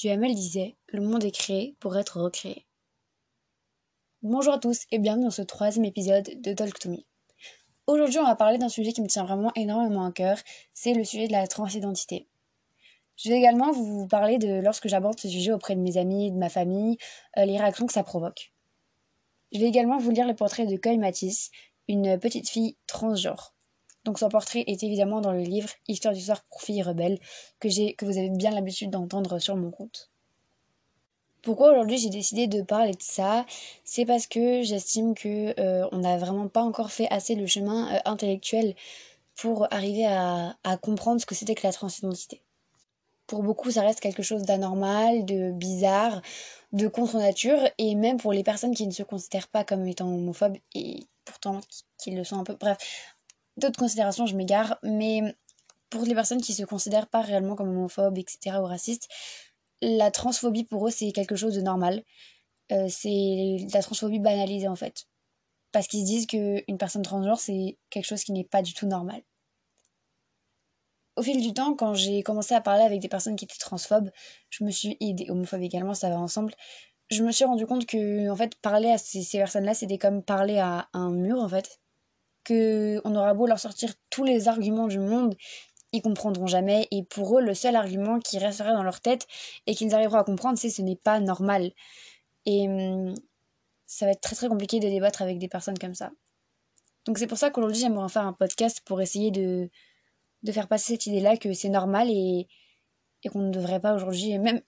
Duhamel disait Le monde est créé pour être recréé. Bonjour à tous et bienvenue dans ce troisième épisode de Talk to Me. Aujourd'hui, on va parler d'un sujet qui me tient vraiment énormément à cœur c'est le sujet de la transidentité. Je vais également vous parler de lorsque j'aborde ce sujet auprès de mes amis, de ma famille, euh, les réactions que ça provoque. Je vais également vous lire le portrait de Coy Matisse, une petite fille transgenre. Donc son portrait est évidemment dans le livre Histoire du soir pour filles rebelles que, que vous avez bien l'habitude d'entendre sur mon compte. Pourquoi aujourd'hui j'ai décidé de parler de ça? C'est parce que j'estime que euh, n'a vraiment pas encore fait assez le chemin euh, intellectuel pour arriver à, à comprendre ce que c'était que la transidentité. Pour beaucoup, ça reste quelque chose d'anormal, de bizarre, de contre-nature, et même pour les personnes qui ne se considèrent pas comme étant homophobes, et pourtant qui le sont un peu. Bref, d'autres considérations, je m'égare, mais pour les personnes qui se considèrent pas réellement comme homophobes, etc., ou racistes, la transphobie pour eux, c'est quelque chose de normal. Euh, c'est la transphobie banalisée en fait. Parce qu'ils se disent qu'une personne transgenre, c'est quelque chose qui n'est pas du tout normal. Au fil du temps, quand j'ai commencé à parler avec des personnes qui étaient transphobes, je me suis, et des homophobes également, ça va ensemble, je me suis rendu compte que, en fait, parler à ces, ces personnes-là, c'était comme parler à un mur, en fait que on aura beau leur sortir tous les arguments du monde, ils comprendront jamais. Et pour eux, le seul argument qui restera dans leur tête et qu'ils arriveront à comprendre, c'est ce n'est pas normal. Et hum, ça va être très très compliqué de débattre avec des personnes comme ça. Donc c'est pour ça qu'aujourd'hui j'aimerais faire un podcast pour essayer de, de faire passer cette idée-là que c'est normal et, et qu'on ne devrait pas aujourd'hui, même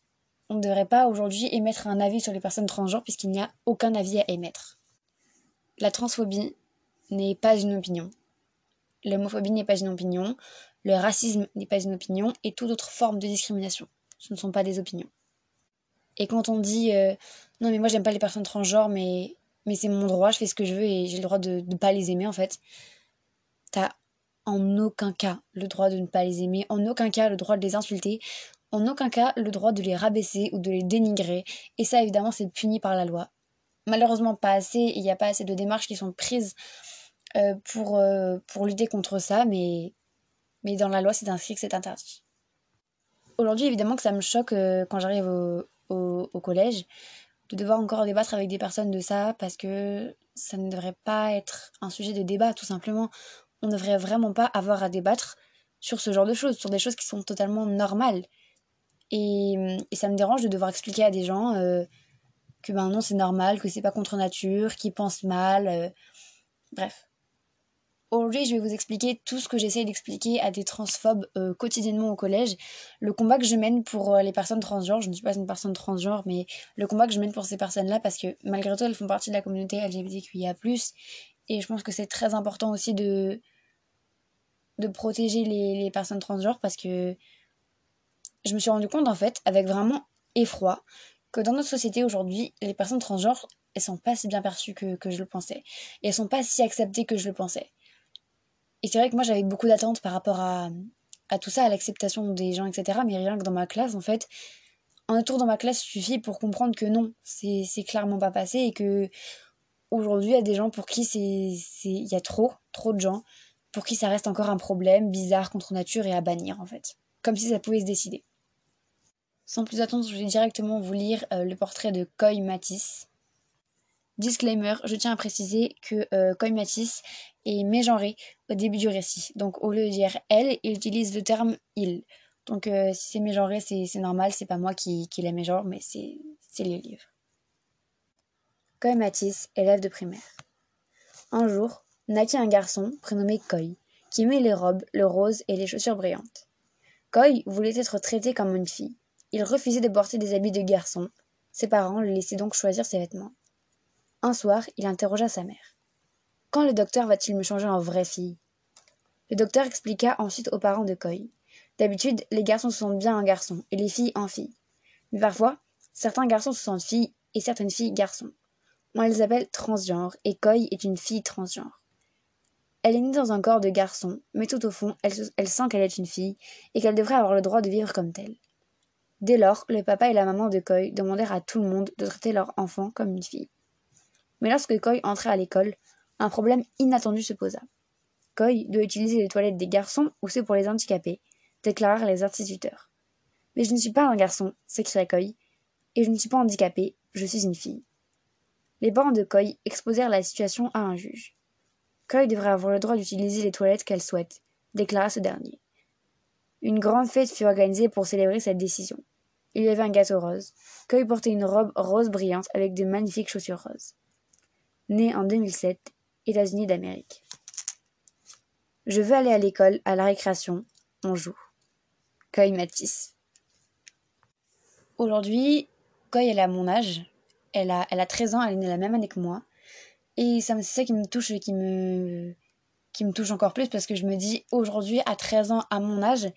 on ne devrait pas aujourd'hui émettre un avis sur les personnes transgenres puisqu'il n'y a aucun avis à émettre. La transphobie, n'est pas une opinion. L'homophobie n'est pas une opinion, le racisme n'est pas une opinion, et toute autre forme de discrimination. Ce ne sont pas des opinions. Et quand on dit euh, non mais moi j'aime pas les personnes transgenres, mais, mais c'est mon droit, je fais ce que je veux et j'ai le droit de ne pas les aimer en fait, t'as en aucun cas le droit de ne pas les aimer, en aucun cas le droit de les insulter, en aucun cas le droit de les rabaisser ou de les dénigrer, et ça évidemment c'est puni par la loi. Malheureusement pas assez, il n'y a pas assez de démarches qui sont prises euh, pour, euh, pour lutter contre ça, mais, mais dans la loi, c'est inscrit que c'est interdit. Aujourd'hui, évidemment que ça me choque euh, quand j'arrive au, au, collège de devoir encore débattre avec des personnes de ça parce que ça ne devrait pas être un sujet de débat, tout simplement. On ne devrait vraiment pas avoir à débattre sur ce genre de choses, sur des choses qui sont totalement normales. Et, et ça me dérange de devoir expliquer à des gens que ben non, c'est normal, que c'est pas contre nature, qu'ils pensent mal. bref. Aujourd'hui, je vais vous expliquer tout ce que j'essaye d'expliquer à des transphobes euh, quotidiennement au collège. Le combat que je mène pour euh, les personnes transgenres, je ne suis pas une personne transgenre, mais le combat que je mène pour ces personnes-là, parce que malgré tout, elles font partie de la communauté LGBTQIA. Et je pense que c'est très important aussi de, de protéger les, les personnes transgenres, parce que je me suis rendu compte, en fait, avec vraiment effroi, que dans notre société aujourd'hui, les personnes transgenres, elles sont pas si bien perçues que, je le pensais. Et elles sont pas si acceptées que je le pensais. Et c'est vrai que moi j'avais beaucoup d'attentes par rapport à, à tout ça, à l'acceptation des gens, etc. Mais rien que dans ma classe, en fait, un tour dans ma classe suffit pour comprendre que non, c'est clairement pas passé et que aujourd'hui il y a des gens pour qui c'est il y a trop, trop de gens pour qui ça reste encore un problème bizarre contre nature et à bannir en fait. Comme si ça pouvait se décider. Sans plus attendre, je vais directement vous lire euh, le portrait de Coy Matisse. Disclaimer, je tiens à préciser que euh, Coy Matisse est mégenré au début du récit. Donc au lieu de dire elle, il utilise le terme il. Donc euh, si c'est mégenré, c'est normal, c'est pas moi qui, qui la mégenre, mais c'est les livres. Coy Matisse, élève de primaire. Un jour, naquit un garçon prénommé Coy, qui aimait les robes, le rose et les chaussures brillantes. Coy voulait être traité comme une fille. Il refusait de porter des habits de garçon. Ses parents le laissaient donc choisir ses vêtements. Un soir, il interrogea sa mère. Quand le docteur va-t-il me changer en vraie fille? Le docteur expliqua ensuite aux parents de Coy. D'habitude, les garçons se sentent bien en garçon et les filles en filles. Mais parfois, certains garçons se sentent filles et certaines filles garçons. On les appelle transgenres et Coy est une fille transgenre. Elle est née dans un corps de garçon, mais tout au fond, elle sent qu'elle est une fille et qu'elle devrait avoir le droit de vivre comme telle. Dès lors, le papa et la maman de Coy demandèrent à tout le monde de traiter leur enfant comme une fille. Mais lorsque Coy entrait à l'école, un problème inattendu se posa. Coy doit utiliser les toilettes des garçons ou c'est pour les handicapés, déclarèrent les instituteurs. Mais je ne suis pas un garçon, s'écria Koi, et je ne suis pas handicapée, je suis une fille. Les parents de Koi exposèrent la situation à un juge. Koi devrait avoir le droit d'utiliser les toilettes qu'elle souhaite, déclara ce dernier. Une grande fête fut organisée pour célébrer cette décision. Il y avait un gâteau rose. Koi portait une robe rose brillante avec de magnifiques chaussures roses. Né en 2007, États-Unis d'Amérique. Je veux aller à l'école, à la récréation, on joue. Koi Matisse. Aujourd'hui, Koi, elle a mon âge. Elle a, elle a 13 ans, elle est née la même année que moi. Et c'est ça qui me touche, me, qui me touche encore plus parce que je me dis, aujourd'hui, à 13 ans, à mon âge,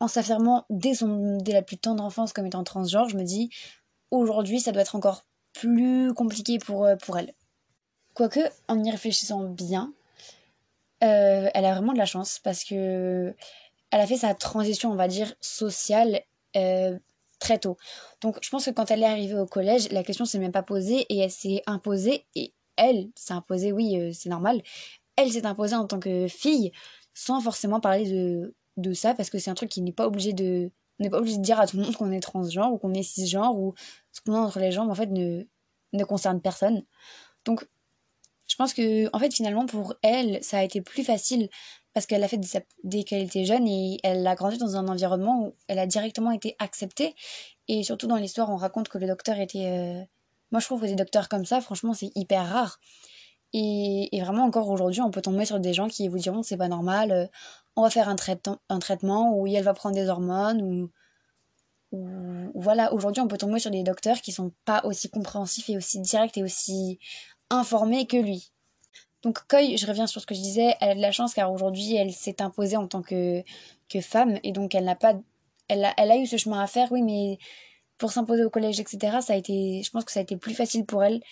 en s'affirmant dès, dès la plus tendre enfance comme étant transgenre, je me dis, aujourd'hui, ça doit être encore plus compliqué pour, euh, pour elle. Quoique, en y réfléchissant bien, euh, elle a vraiment de la chance parce que elle a fait sa transition, on va dire, sociale euh, très tôt. Donc je pense que quand elle est arrivée au collège, la question s'est même pas posée et elle s'est imposée et elle s'est imposée, oui, c'est normal. Elle s'est imposée en tant que fille sans forcément parler de, de ça parce que c'est un truc qui n'est pas obligé de n'est pas obligé de dire à tout le monde qu'on est transgenre ou qu'on est cisgenre ou ce qu'on a entre les jambes en fait ne, ne concerne personne. Donc je pense que en fait finalement pour elle ça a été plus facile parce qu'elle l'a fait dès qu'elle était jeune et elle a grandi dans un environnement où elle a directement été acceptée et surtout dans l'histoire on raconte que le docteur était euh, moi je trouve que des docteurs comme ça franchement c'est hyper rare et, vraiment encore aujourd'hui on peut tomber sur des gens qui vous diront c'est pas normal euh, on va faire un, traitement un traitement où elle va prendre des hormones ou voilà, aujourd'hui on peut tomber sur des docteurs qui sont pas aussi compréhensifs et aussi directs et aussi informée que lui. Donc Koi, je reviens sur ce que je disais, elle a de la chance car aujourd'hui elle s'est imposée en tant que, que femme et donc elle n'a pas elle a, eu ce chemin à faire, oui, mais pour s'imposer au collège, etc., ça a été, je pense que ça a été plus facile pour elle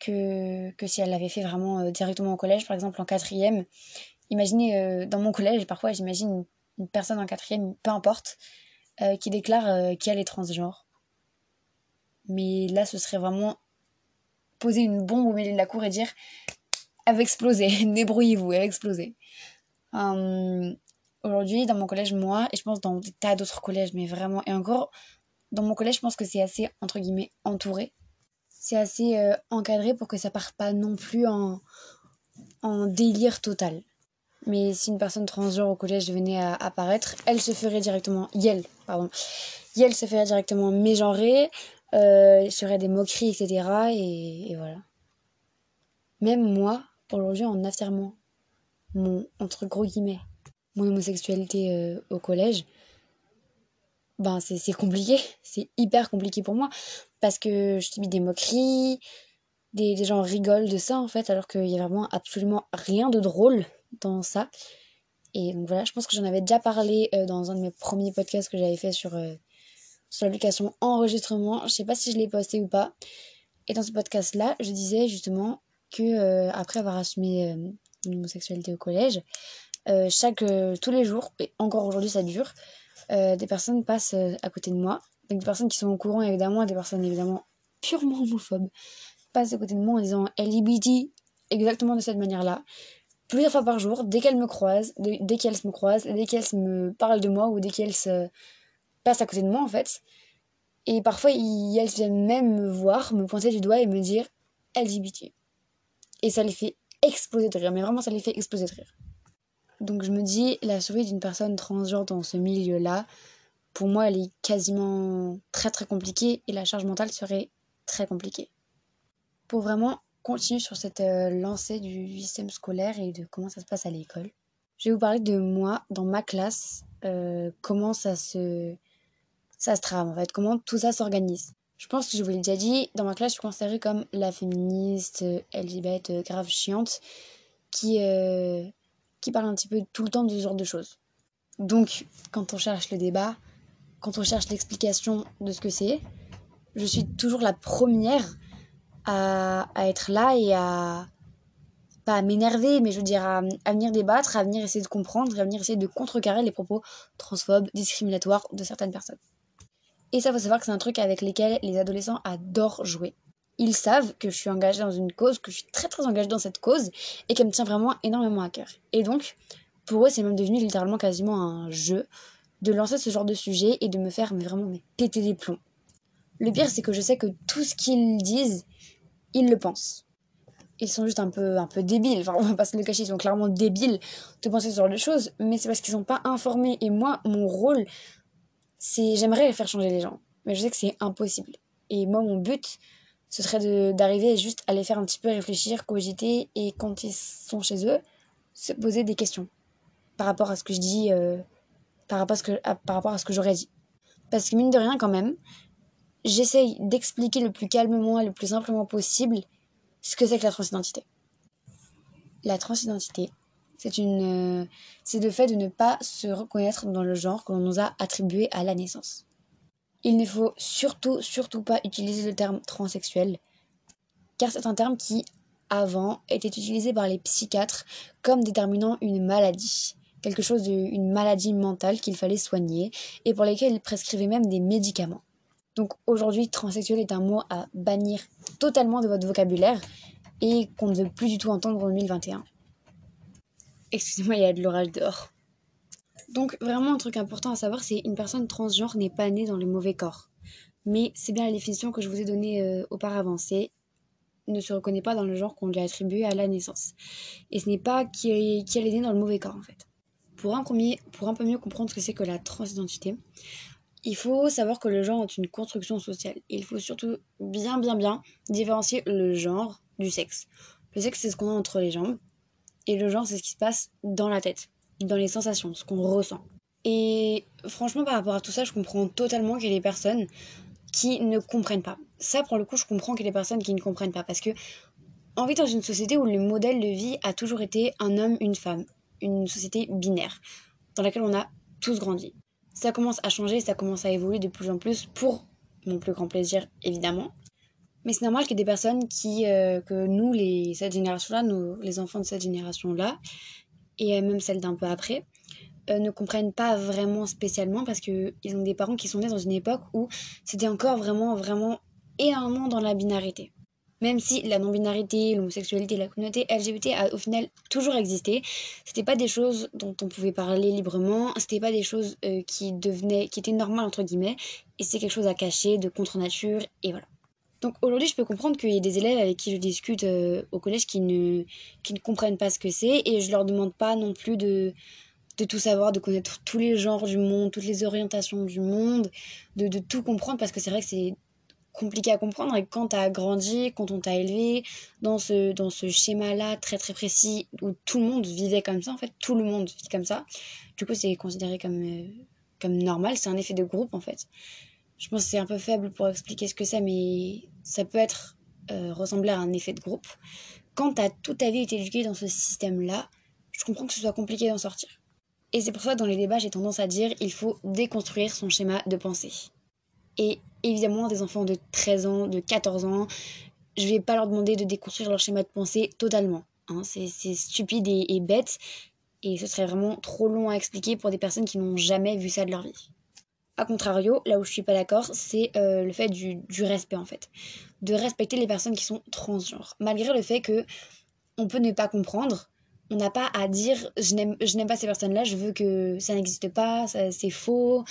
que, que si elle l'avait fait vraiment euh, directement au collège, par exemple en quatrième. Imaginez, euh, dans mon collège, parfois j'imagine une, personne en quatrième, peu importe, euh, qui déclare qu'elle est transgenre. Mais là, ce serait vraiment poser une bombe au milieu de la cour et dire elle va exploser, débrouillez-vous, elle va exploser. Hum, aujourd'hui, dans mon collège, moi, et je pense dans des tas d'autres collèges, mais vraiment, et encore, dans mon collège, je pense que c'est assez, entre guillemets, entouré. C'est assez euh, encadré pour que ça parte pas non plus en délire total. Mais si une personne transgenre au collège venait à apparaître, elle se ferait directement, Yel, pardon, Yel se ferait directement mégenrer, euh, il serait des moqueries, etc. Et, voilà. Même moi, aujourd'hui, en affirmant mon, entre gros guillemets, mon homosexualité euh, au collège, ben c'est compliqué, c'est hyper compliqué pour moi, parce que je subis des moqueries, des, des, gens rigolent de ça en fait, alors qu'il y a vraiment absolument rien de drôle dans ça. Et donc voilà, je pense que j'en avais déjà parlé euh, dans un de mes premiers podcasts que j'avais fait sur, sur l'application enregistrement. Je sais pas si je l'ai posté ou pas. Et dans ce podcast-là, je disais justement que euh, après avoir assumé euh, une homosexualité au collège, euh, chaque tous les jours, et encore aujourd'hui ça dure, des personnes passent à côté de moi. Donc des personnes qui sont au courant évidemment, des personnes évidemment purement homophobes, passent à côté de moi en disant LGBT exactement de cette manière-là. Plusieurs fois par jour, dès qu'elles me croisent, dès qu'elles me croisent, dès qu'elles me parlent de moi ou dès qu'elles se passe à côté de moi en fait. Et parfois, elles viennent même me voir, me pointer du doigt et me dire LGBT. Et ça les fait exploser de rire, mais vraiment ça les fait exploser de rire. Donc je me dis, la survie d'une personne transgenre dans ce milieu-là, pour moi, elle est quasiment très très compliquée et la charge mentale serait très compliquée. Pour vraiment continuer sur cette euh, lancée du système scolaire et de comment ça se passe à l'école, je vais vous parler de moi dans ma classe, euh, comment ça se ça se trame en fait, comment tout ça s'organise. Je pense que je vous l'ai déjà dit, dans ma classe, je suis considérée comme la féministe euh, LGBT grave chiante qui, qui parle un petit peu tout le temps de ce genre de choses. Donc, quand on cherche le débat, quand on cherche l'explication de ce que c'est, je suis toujours la première à, être là et à. pas à m'énerver, mais je veux dire à, à, venir débattre, à venir essayer de comprendre, à venir essayer de contrecarrer les propos transphobes, discriminatoires de certaines personnes. Et ça, faut savoir que c'est un truc avec lequel les adolescents adorent jouer. Ils savent que je suis engagée dans une cause, que je suis très très engagée dans cette cause et qu'elle me tient vraiment énormément à cœur. Et donc, pour eux, c'est même devenu littéralement quasiment un jeu de lancer ce genre de sujet et de me faire mais vraiment mais péter des plombs. Le pire, c'est que je sais que tout ce qu'ils disent, ils le pensent. Ils sont juste un peu, un peu débiles. Enfin, on va pas se le cacher, ils sont clairement débiles de penser ce genre de choses, mais c'est parce qu'ils sont pas informés. Et moi, mon rôle, c'est j'aimerais faire changer les gens, mais je sais que c'est impossible. Et moi, mon but, ce serait d'arriver juste à les faire un petit peu réfléchir, cogiter, et quand ils sont chez eux, se poser des questions par rapport à ce que je dis, euh, par rapport à ce que, par rapport à ce que j'aurais dit. Parce que mine de rien, quand même, j'essaye d'expliquer le plus calmement et le plus simplement possible ce que c'est que la transidentité. La transidentité, c'est une, euh, le fait de ne pas se reconnaître dans le genre que l'on nous a attribué à la naissance. Il ne faut surtout, surtout pas utiliser le terme transsexuel, car c'est un terme qui, avant, était utilisé par les psychiatres comme déterminant une maladie, quelque chose d'une maladie mentale qu'il fallait soigner, et pour lesquelles ils prescrivaient même des médicaments. Donc aujourd'hui, transsexuel est un mot à bannir totalement de votre vocabulaire et qu'on ne veut plus du tout entendre en 2021. Excusez-moi, il y a de l'orage dehors. Donc vraiment un truc important à savoir, c'est une personne transgenre n'est pas née dans le mauvais corps. Mais c'est bien la définition que je vous ai donnée euh, auparavant, c'est ne se reconnaît pas dans le genre qu'on lui a attribué à la naissance. Et ce n'est pas qui elle est née dans le mauvais corps en fait. Pour un peu mieux comprendre ce que c'est que la transidentité, il faut savoir que le genre est une construction sociale. Il faut surtout bien, bien, bien différencier le genre du sexe. Le sexe, c'est ce qu'on a entre les jambes. Et le genre, c'est ce qui se passe dans la tête, dans les sensations, ce qu'on ressent. Et franchement, par rapport à tout ça, je comprends totalement qu'il y ait des personnes qui ne comprennent pas. Ça, pour le coup, je comprends qu'il y ait des personnes qui ne comprennent pas. Parce que on vit dans une société où le modèle de vie a toujours été un homme, une femme. Une société binaire, dans laquelle on a tous grandi ça commence à changer, ça commence à évoluer de plus en plus pour mon plus grand plaisir, évidemment. Mais c'est normal qu'il y ait des personnes qui, euh, que nous, les, cette génération-là, les enfants de cette génération-là, et même celle d'un peu après, euh, ne comprennent pas vraiment spécialement parce qu'ils ont des parents qui sont nés dans une époque où c'était encore vraiment, vraiment énormément dans la binarité. Même si la non-binarité, l'homosexualité, la communauté LGBT a au final toujours existé, c'était pas des choses dont on pouvait parler librement, c'était pas des choses euh, qui devenaient, qui étaient normales entre guillemets, et c'est quelque chose à cacher, de contre nature, et voilà. Donc aujourd'hui, je peux comprendre qu'il y a des élèves avec qui je discute euh, au collège qui ne, qui ne comprennent pas ce que c'est, et je leur demande pas non plus de, de tout savoir, de connaître tous les genres du monde, toutes les orientations du monde, de, de tout comprendre, parce que c'est vrai que c'est compliqué à comprendre et quand tu as grandi, quand on t'a élevé dans ce, dans ce schéma-là très très précis où tout le monde vivait comme ça, en fait, tout le monde vit comme ça, du coup c'est considéré comme, euh, comme normal, c'est un effet de groupe en fait. Je pense que c'est un peu faible pour expliquer ce que c'est, mais ça peut être euh, ressembler à un effet de groupe. Quand tu as toute ta vie été éduqué dans ce système-là, je comprends que ce soit compliqué d'en sortir. Et c'est pour ça, dans les débats, j'ai tendance à dire il faut déconstruire son schéma de pensée. Et évidemment, des enfants de 13 ans, de 14 ans, je vais pas leur demander de déconstruire leur schéma de pensée totalement. Hein. C'est stupide et, bête. Et ce serait vraiment trop long à expliquer pour des personnes qui n'ont jamais vu ça de leur vie. A contrario, là où je suis pas d'accord, c'est euh, le fait du, du, respect en fait. De respecter les personnes qui sont transgenres. Malgré le fait que on peut ne pas comprendre, on n'a pas à dire je n'aime pas ces personnes-là, je veux que ça n'existe pas, c'est faux,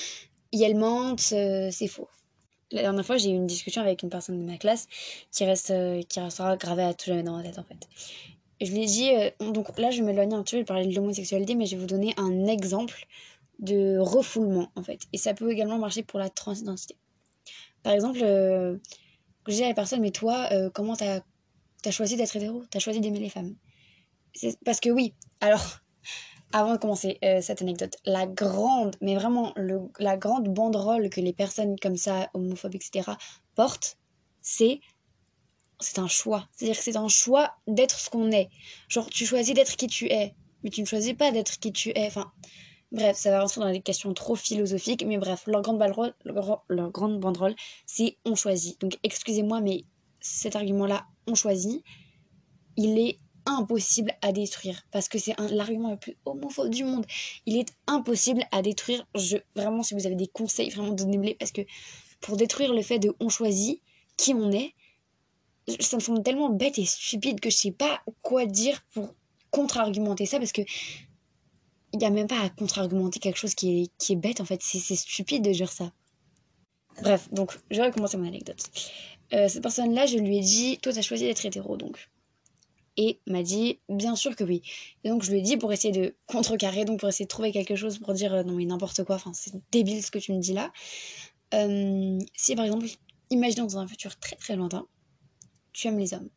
et elles mentent, euh, c'est faux. La dernière fois, j'ai eu une discussion avec une personne de ma classe qui, reste, euh, qui restera gravée à tout jamais dans ma tête en fait. Je lui ai dit, euh, donc là je m'éloigne un petit peu, je parlais de l'homosexualité, mais je vais vous donner un exemple de refoulement en fait. Et ça peut également marcher pour la transidentité. Par exemple, euh, je dis à la personne, mais toi, comment t'as as choisi d'être hétéro? T'as choisi d'aimer les femmes Parce que oui, alors avant de commencer euh, cette anecdote, la grande, mais vraiment le, la grande banderole que les personnes comme ça, homophobes, etc., portent, c'est c'est un choix. C'est-à-dire que c'est un choix d'être ce qu'on est. Genre, tu choisis d'être qui tu es, mais tu ne choisis pas d'être qui tu es. Enfin, bref, ça va rentrer dans des questions trop philosophiques, mais bref, leur grande banderole, leur, leur grande banderole, c'est on choisit. Donc, excusez-moi, mais cet argument-là, on choisit, il est impossible à détruire parce que c'est l'argument le plus homophobe du monde. Il est impossible à détruire. Je, vraiment, si vous avez des conseils, vraiment donnez-les parce que pour détruire le fait de on choisit qui on est, ça me semble tellement bête et stupide que je sais pas quoi dire pour contre-argumenter ça parce que il n'y a même pas à contre-argumenter quelque chose qui est, qui est bête en fait. C'est stupide de dire ça. Bref, donc je vais recommencer mon anecdote. Euh, cette personne-là, je lui ai dit, toi, t'as choisi d'être hétéro, donc. Et m'a dit, bien sûr que oui. Et donc je lui ai dit pour essayer de contrecarrer, donc pour essayer de trouver quelque chose pour dire, euh, non mais n'importe quoi, enfin c'est débile ce que tu me dis là. Euh, si par exemple, imaginons dans un futur très très lointain, tu aimes les hommes.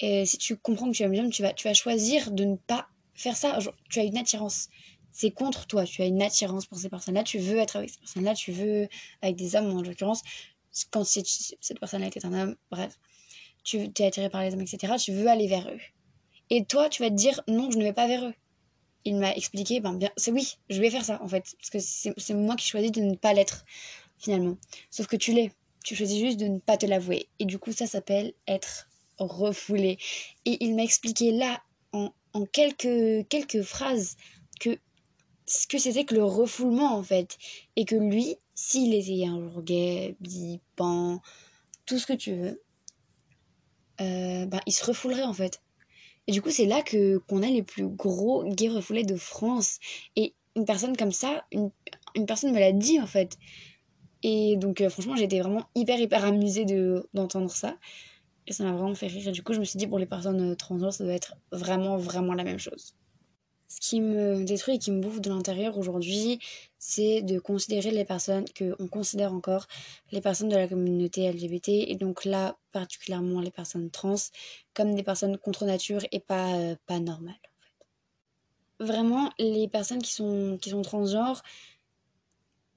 Et si tu comprends que tu aimes les hommes, tu vas, tu vas choisir de ne pas faire ça. tu as une attirance. C'est contre toi. Tu as une attirance pour ces personnes-là. Tu veux être avec ces personnes-là. Tu veux avec des hommes, en l'occurrence. Quand cette personne-là était un homme, bref. Tu es attiré par les hommes, etc. Tu veux aller vers eux. Et toi, tu vas te dire non, je ne vais pas vers eux. Il m'a expliqué, ben bien, c'est oui, je vais faire ça en fait. Parce que c'est moi qui choisis de ne pas l'être, finalement. Sauf que tu l'es. Tu choisis juste de ne pas te l'avouer. Et du coup, ça s'appelle être refoulé. Et il m'a expliqué là, en en quelques, quelques phrases que ce que c'était que le refoulement en fait. Et que lui, s'il était un jour gay, bi, pan, tout ce que tu veux, euh, ben, il se refoulerait en fait. Et du coup, c'est là que qu'on a les plus gros gays refoulés de France. Et une personne comme ça, une, une personne me l'a dit en fait. Et donc, euh, franchement, j'étais vraiment hyper, hyper amusée d'entendre ça. Et ça m'a vraiment fait rire. Et du coup, je me suis dit, pour les personnes euh, transgenres, ça doit être vraiment, vraiment la même chose. Ce qui me détruit et qui me bouffe de l'intérieur aujourd'hui, c'est de considérer les personnes qu'on considère encore les personnes de la communauté LGBT, et donc là, particulièrement les personnes trans, comme des personnes contre nature et pas, euh, pas normales. Vraiment, les personnes qui sont, qui sont transgenres,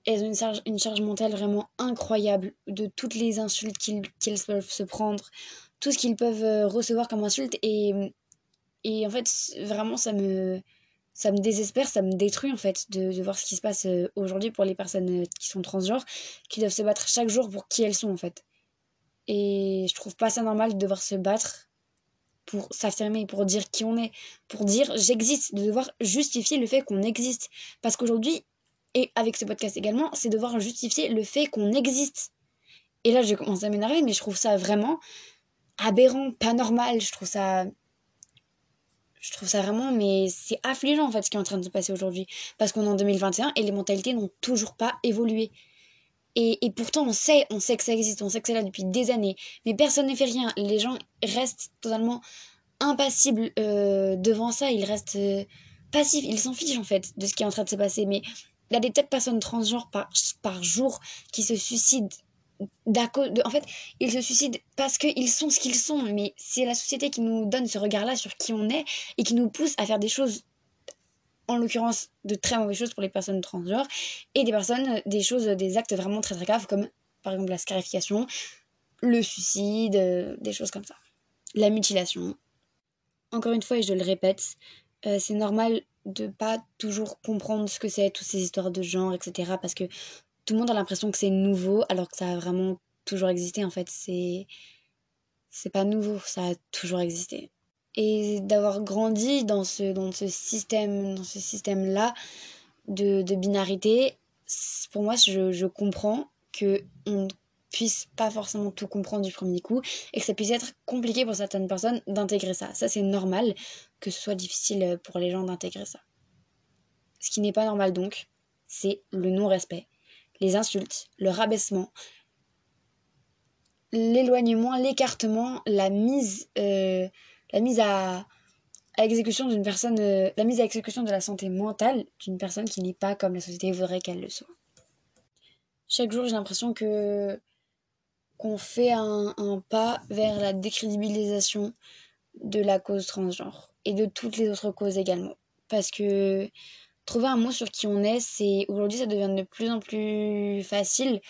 elles ont une charge, une charge mentale vraiment incroyable de toutes les insultes qu'ils peuvent se prendre, tout ce qu'ils peuvent euh, recevoir comme insultes. Et, et en fait, vraiment, ça me, ça me désespère, ça me détruit en fait de, de voir ce qui se passe euh, aujourd'hui pour les personnes euh, qui sont transgenres, qui doivent se battre chaque jour pour qui elles sont en fait. Et je trouve pas ça normal de devoir se battre pour s'affirmer, pour dire qui on est, pour dire j'existe, de devoir justifier le fait qu'on existe. Parce qu'aujourd'hui, et avec ce podcast également, c'est devoir justifier le fait qu'on existe. Et là, j'ai commencé à m'énerver, mais je trouve ça vraiment aberrant, pas normal. Je trouve ça. Je trouve ça vraiment, mais c'est affligeant en fait ce qui est en train de se passer aujourd'hui. Parce qu'on est en 2021 et les mentalités n'ont toujours pas évolué. Et, et, pourtant, on sait, on sait que ça existe, on sait que c'est là depuis des années. Mais personne ne fait rien. Les gens restent totalement impassibles euh, devant ça. Ils restent euh, passifs. Ils s'en fichent en fait de ce qui est en train de se passer. Mais il y a des tas de personnes transgenres par, par jour qui se suicident en fait, ils se suicident parce qu'ils sont ce qu'ils sont, mais c'est la société qui nous donne ce regard-là sur qui on est et qui nous pousse à faire des choses, en l'occurrence de très mauvaises choses pour les personnes transgenres, et des personnes, des choses, des actes vraiment très très graves, comme par exemple la scarification, le suicide, euh, des choses comme ça. La mutilation. Encore une fois, et je le répète, euh, c'est normal de pas toujours comprendre ce que c'est, toutes ces histoires de genre, etc. Parce que tout le monde a l'impression que c'est nouveau, alors que ça a vraiment toujours existé, en fait. C'est. C'est pas nouveau, ça a toujours existé. Et d'avoir grandi dans ce, dans ce système, dans ce système-là de, de binarité, pour moi, je, je comprends que on puisse pas forcément tout comprendre du premier coup et que ça puisse être compliqué pour certaines personnes d'intégrer ça. Ça, c'est normal que ce soit difficile pour les gens d'intégrer ça. Ce qui n'est pas normal donc, c'est le non-respect, les insultes, le rabaissement, l'éloignement, l'écartement, la mise, euh, la mise à, exécution d'une personne, euh, la mise à exécution de la santé mentale d'une personne qui n'est pas comme la société voudrait qu'elle le soit. Chaque jour, j'ai l'impression que qu'on fait un, pas vers la décrédibilisation de la cause transgenre et de toutes les autres causes également. Parce que trouver un mot sur qui on est, c'est aujourd'hui ça devient de plus en plus facile.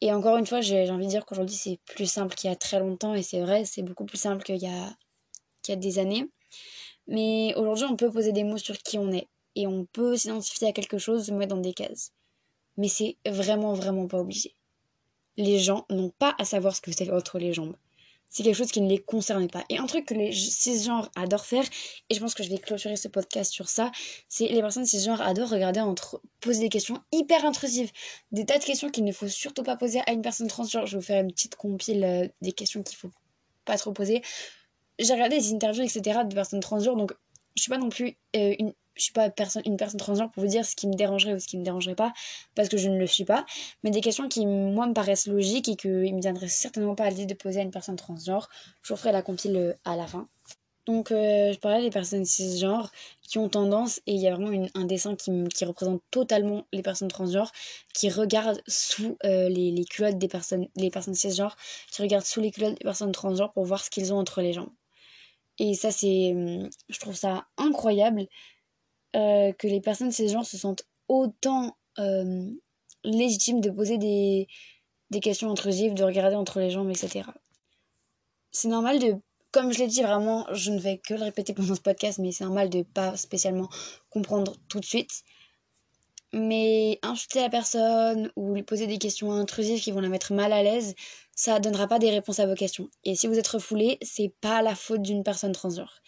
Et encore une fois, j'ai envie de dire qu'aujourd'hui c'est plus simple qu'il y a très longtemps et c'est vrai, c'est beaucoup plus simple qu'il y a, y a des années. Mais aujourd'hui, on peut poser des mots sur qui on est et on peut s'identifier à quelque chose, se mettre dans des cases. Mais c'est vraiment, vraiment pas obligé les gens n'ont pas à savoir ce que vous avez entre les jambes. C'est quelque chose qui ne les concerne pas. Et un truc que les cisgenres adorent faire, et je pense que je vais clôturer ce podcast sur ça, c'est les personnes cisgenres adorent regarder entre poser des questions hyper intrusives. Des tas de questions qu'il ne faut surtout pas poser à une personne transgenre. Je vais vous faire une petite compile euh, des questions qu'il faut pas trop poser. J'ai regardé des interviews, etc. de personnes transgenres, donc je suis pas non plus euh, une je suis pas personne, une personne transgenre pour vous dire ce qui me dérangerait ou ce qui me dérangerait pas, parce que je ne le suis pas, mais des questions qui, moi, me paraissent logiques et qu'il me viendrait certainement pas à l'idée de poser à une personne transgenre. Je vous ferai la compile euh, à la fin. Donc, euh, je parlais des personnes cisgenres qui ont tendance, et il y a vraiment un dessin qui, qui, représente totalement les personnes transgenres, qui regardent sous euh, les, les, culottes des personnes, les personnes cisgenres, qui regardent sous les culottes des personnes transgenres pour voir ce qu'ils ont entre les jambes. Et ça, c'est. Je trouve ça incroyable euh, que les personnes cisgenres se sentent autant euh, légitimes de poser des, des questions intrusives, de regarder entre les jambes, etc. C'est normal de comme je l'ai dit vraiment, je ne vais que le répéter pendant ce podcast, mais c'est normal de pas spécialement comprendre tout de suite. Mais insulter la personne ou lui poser des questions intrusives qui vont la mettre mal à l'aise, ça donnera pas des réponses à vos questions. Et si vous êtes refoulé, c'est pas la faute d'une personne transgenre.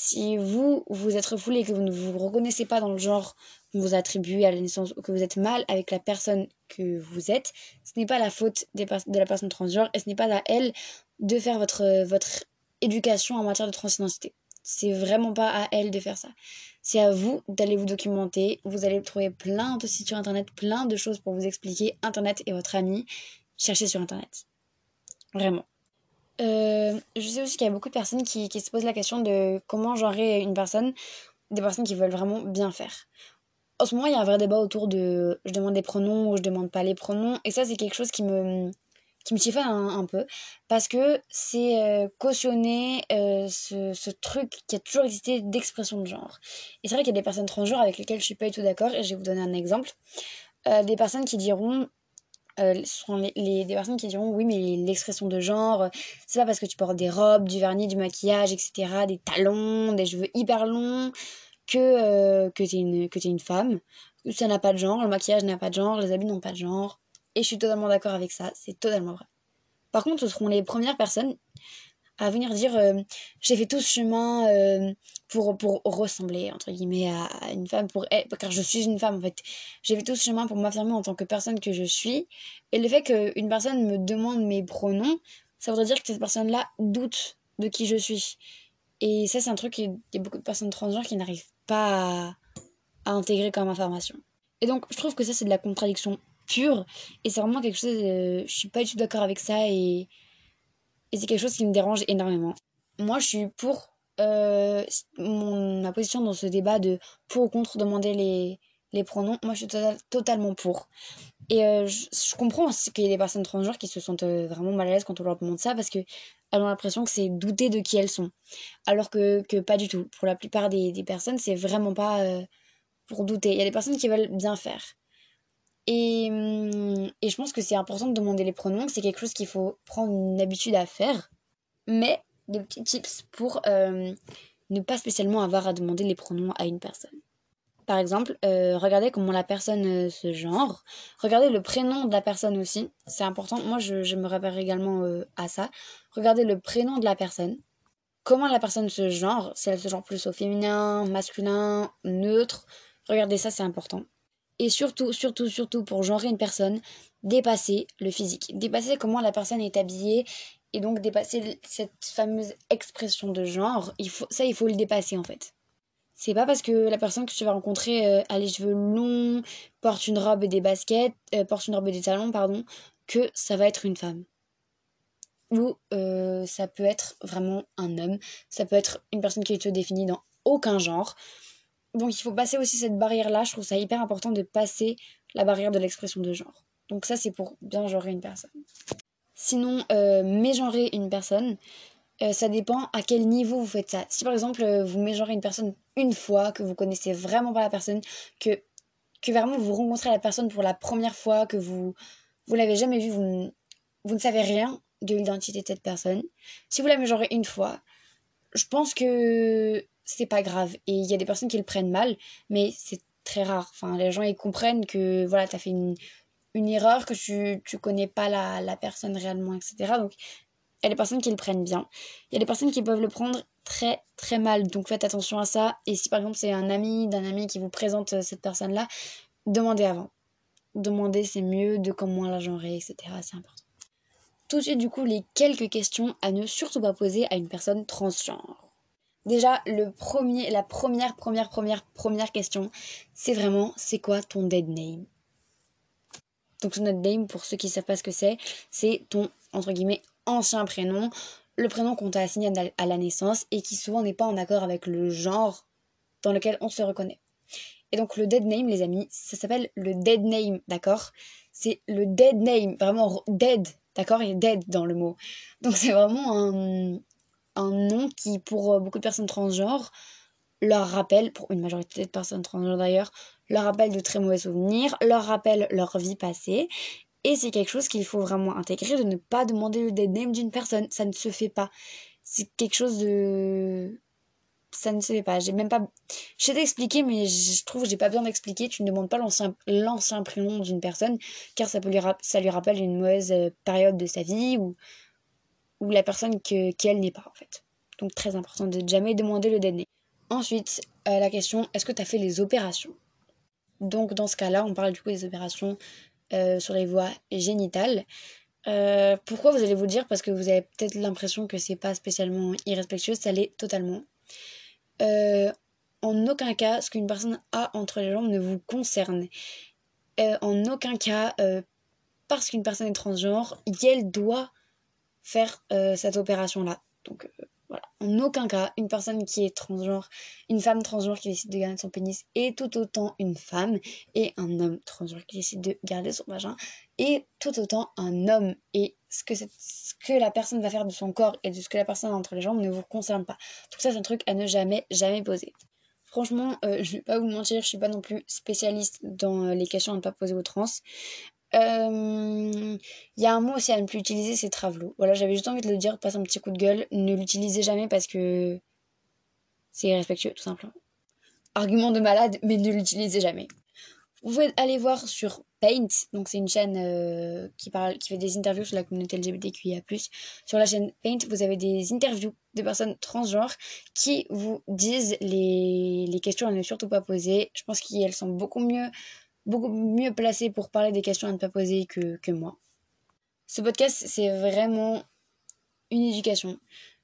Si vous, vous êtes refoulé et que vous ne vous reconnaissez pas dans le genre qu'on vous attribue à la naissance ou que vous êtes mal avec la personne que vous êtes, ce n'est pas la faute de la personne transgenre et ce n'est pas à elle de faire votre, votre éducation en matière de transidentité. C'est vraiment pas à elle de faire ça. C'est à vous d'aller vous documenter. Vous allez trouver plein de sites sur internet, plein de choses pour vous expliquer. Internet et votre ami. Cherchez sur internet. Vraiment. Euh, je sais aussi qu'il y a beaucoup de personnes qui, qui, se posent la question de comment genrer une personne, des personnes qui veulent vraiment bien faire. En ce moment, il y a un vrai débat autour de je demande des pronoms ou je demande pas les pronoms, et ça, c'est quelque chose qui me, qui me chiffonne un, peu parce que c'est euh, cautionner euh, ce, ce, truc qui a toujours existé d'expression de genre. Et c'est vrai qu'il y a des personnes transgenres avec lesquelles je suis pas du tout d'accord et je vais vous donner un exemple. Des personnes qui diront euh, sont les, des personnes qui diront oui mais l'expression de genre c'est pas parce que tu portes des robes, du vernis, du maquillage, etc., des talons, des cheveux hyper longs que, euh, que t'es une, que es une femme. Ça n'a pas de genre, le maquillage n'a pas de genre, les habits n'ont pas de genre. Et je suis totalement d'accord avec ça, c'est totalement vrai. Par contre, ce seront les premières personnes à venir dire euh, j'ai fait tout ce chemin euh, pour, pour ressembler entre guillemets à une femme pour car je suis une femme en fait j'ai fait tout ce chemin pour m'affirmer en tant que personne que je suis et le fait qu'une personne me demande mes pronoms ça voudrait dire que cette personne là doute de qui je suis et ça c'est un truc qu'il y a beaucoup de personnes transgenres qui n'arrivent pas à, intégrer comme information et donc je trouve que ça c'est de la contradiction pure. Et c'est vraiment quelque chose. Euh, je suis pas du tout d'accord avec ça et, et c'est quelque chose qui me dérange énormément. Moi, je suis pour euh, mon, ma position dans ce débat de pour ou contre demander les, les pronoms. Moi, je suis tota-, totalement pour. Et euh, je, comprends qu'il y ait des personnes transgenres qui se sentent vraiment mal à l'aise quand on leur demande ça parce que elles ont l'impression que c'est douter de qui elles sont. Alors que, que pas du tout. Pour la plupart des, des personnes, c'est vraiment pas pour douter. Il y a des personnes qui veulent bien faire. Et, hum, et je pense que c'est important de demander les pronoms, c'est quelque chose qu'il faut prendre une habitude à faire. Mais des petits tips pour euh, ne pas spécialement avoir à demander les pronoms à une personne. Par exemple, euh, regardez comment la personne euh, se genre. Regardez le prénom de la personne aussi. C'est important. Moi, je, je me réfère également à ça. Regardez le prénom de la personne. Comment la personne se genre. Si elle se genre plus au féminin, masculin, neutre. Regardez ça, c'est important et surtout, surtout, surtout pour genrer une personne, dépasser le physique. Dépasser comment la personne est habillée et donc dépasser cette fameuse expression de genre. Ça, il faut le dépasser en fait. C'est pas parce que la personne que tu vas rencontrer euh, a les cheveux longs, porte une robe et des baskets, euh, porte une robe et des talons, pardon, que ça va être une femme. Ou euh, ça peut être vraiment un homme, ça peut être une personne qui est définie dans aucun genre. Donc il faut passer aussi cette barrière-là. Je trouve ça hyper important de passer la barrière de l'expression de genre. Donc ça, c'est pour bien genrer une personne. Sinon, euh, mégenrer une personne, euh, ça dépend à quel niveau vous faites ça. Si par exemple, euh, vous mégenrez une personne une fois, que vous connaissez vraiment pas la personne, que, que vraiment vous rencontrez la personne pour la première fois, que vous vous l'avez jamais vue, vous, vous ne savez rien de l'identité de cette personne. Si vous la mégenrez une fois, je pense que c'est pas grave. Et il y a des personnes qui le prennent mal, mais c'est très rare. Enfin, les gens, ils comprennent que, voilà, t'as fait une, une erreur, que tu, tu connais pas la, la personne réellement, etc. Donc, il y a des personnes qui le prennent bien. Il y a des personnes qui peuvent le prendre très, très mal. Donc, faites attention à ça. Et si, par exemple, c'est un ami d'un ami qui vous présente euh, cette personne-là, demandez avant. Demandez, c'est mieux, de comment la genrer, etc. C'est important. Tout de suite, du coup, les quelques questions à ne surtout pas poser à une personne transgenre. Déjà, le premier, la première, première, première, première question, c'est vraiment, c'est quoi ton dead name? Donc ton dead name, pour ceux qui ne savent pas ce que c'est, c'est ton, entre guillemets, ancien prénom, le prénom qu'on t'a assigné à la naissance et qui souvent n'est pas en accord avec le genre dans lequel on se reconnaît. Et donc le dead name, les amis, ça s'appelle le dead name, d'accord? C'est le dead name, vraiment dead, d'accord? Il y a dead dans le mot. Donc c'est vraiment un, un nom qui, pour euh, beaucoup de personnes transgenres, leur rappelle, pour une majorité de personnes transgenres d'ailleurs, leur rappelle de très mauvais souvenirs, leur rappelle leur vie passée. Et c'est quelque chose qu'il faut vraiment intégrer, de ne pas demander le dead name d'une personne. Ça ne se fait pas. C'est quelque chose de ça ne se fait pas. J'ai même pas. Je sais t'expliquer, mais je trouve que j'ai pas besoin d'expliquer. Tu ne demandes pas l'ancien, prénom d'une personne, car ça, peut lui ça lui rappelle une mauvaise euh, période de sa vie ou, ou la personne que, qu'elle n'est pas, en fait. Donc, très important de jamais demander le DNA. Ensuite, euh, la question est-ce que tu as fait les opérations? Donc, dans ce cas-là, on parle du coup des opérations euh, sur les voies génitales. pourquoi vous allez vous dire? Parce que vous avez peut-être l'impression que c'est pas spécialement irrespectueux, ça l'est totalement. Euh, en aucun cas, ce qu'une personne a entre les jambes ne vous concerne. Euh, en aucun cas, euh, parce qu'une personne est transgenre, elle doit faire cette opération-là. Donc voilà. En aucun cas, une personne qui est transgenre, une femme transgenre qui décide de garder son pénis est tout autant une femme et un homme transgenre qui décide de garder son vagin est tout autant un homme. Et ce que, ce la personne va faire de son corps et de ce que la personne a entre les jambes ne vous concerne pas. Donc ça, c'est un truc à ne jamais, jamais poser. Franchement, euh, je vais pas vous mentir, je suis pas non plus spécialiste dans euh, les questions à ne pas poser aux trans. Il euh, y a un mot aussi à ne plus utiliser, c'est travelo. Voilà, j'avais juste envie de le dire, passe un petit coup de gueule. Ne l'utilisez jamais parce que c'est irrespectueux, tout simplement. Argument de malade, mais ne l'utilisez jamais. Vous pouvez aller voir sur Paint, donc c'est une chaîne euh, qui parle, qui fait des interviews sur la communauté LGBTQIA+. Sur la chaîne Paint, vous avez des interviews de personnes transgenres qui vous disent les, les questions à ne surtout pas poser. Je pense qu'elles sont beaucoup mieux beaucoup mieux placé pour parler des questions à ne pas poser que, que moi. Ce podcast, c'est vraiment une éducation.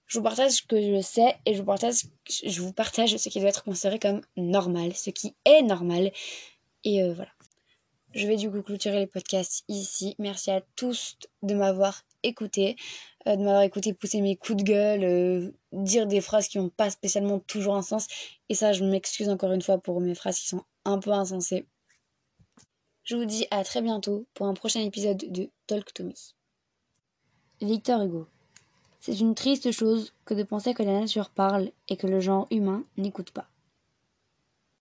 Je vous partage ce que je sais et je vous partage, je vous partage ce qui doit être considéré comme normal, ce qui est normal. Et euh, voilà. Je vais du coup clôturer les podcasts ici. Merci à tous de m'avoir écouté, euh, de m'avoir écouté pousser mes coups de gueule, euh, dire des phrases qui n'ont pas spécialement toujours un sens. Et ça, je m'excuse encore une fois pour mes phrases qui sont un peu insensées. Je vous dis à très bientôt pour un prochain épisode de Talk to. Victor Hugo. C'est une triste chose que de penser que la nature parle et que le genre humain n'écoute pas.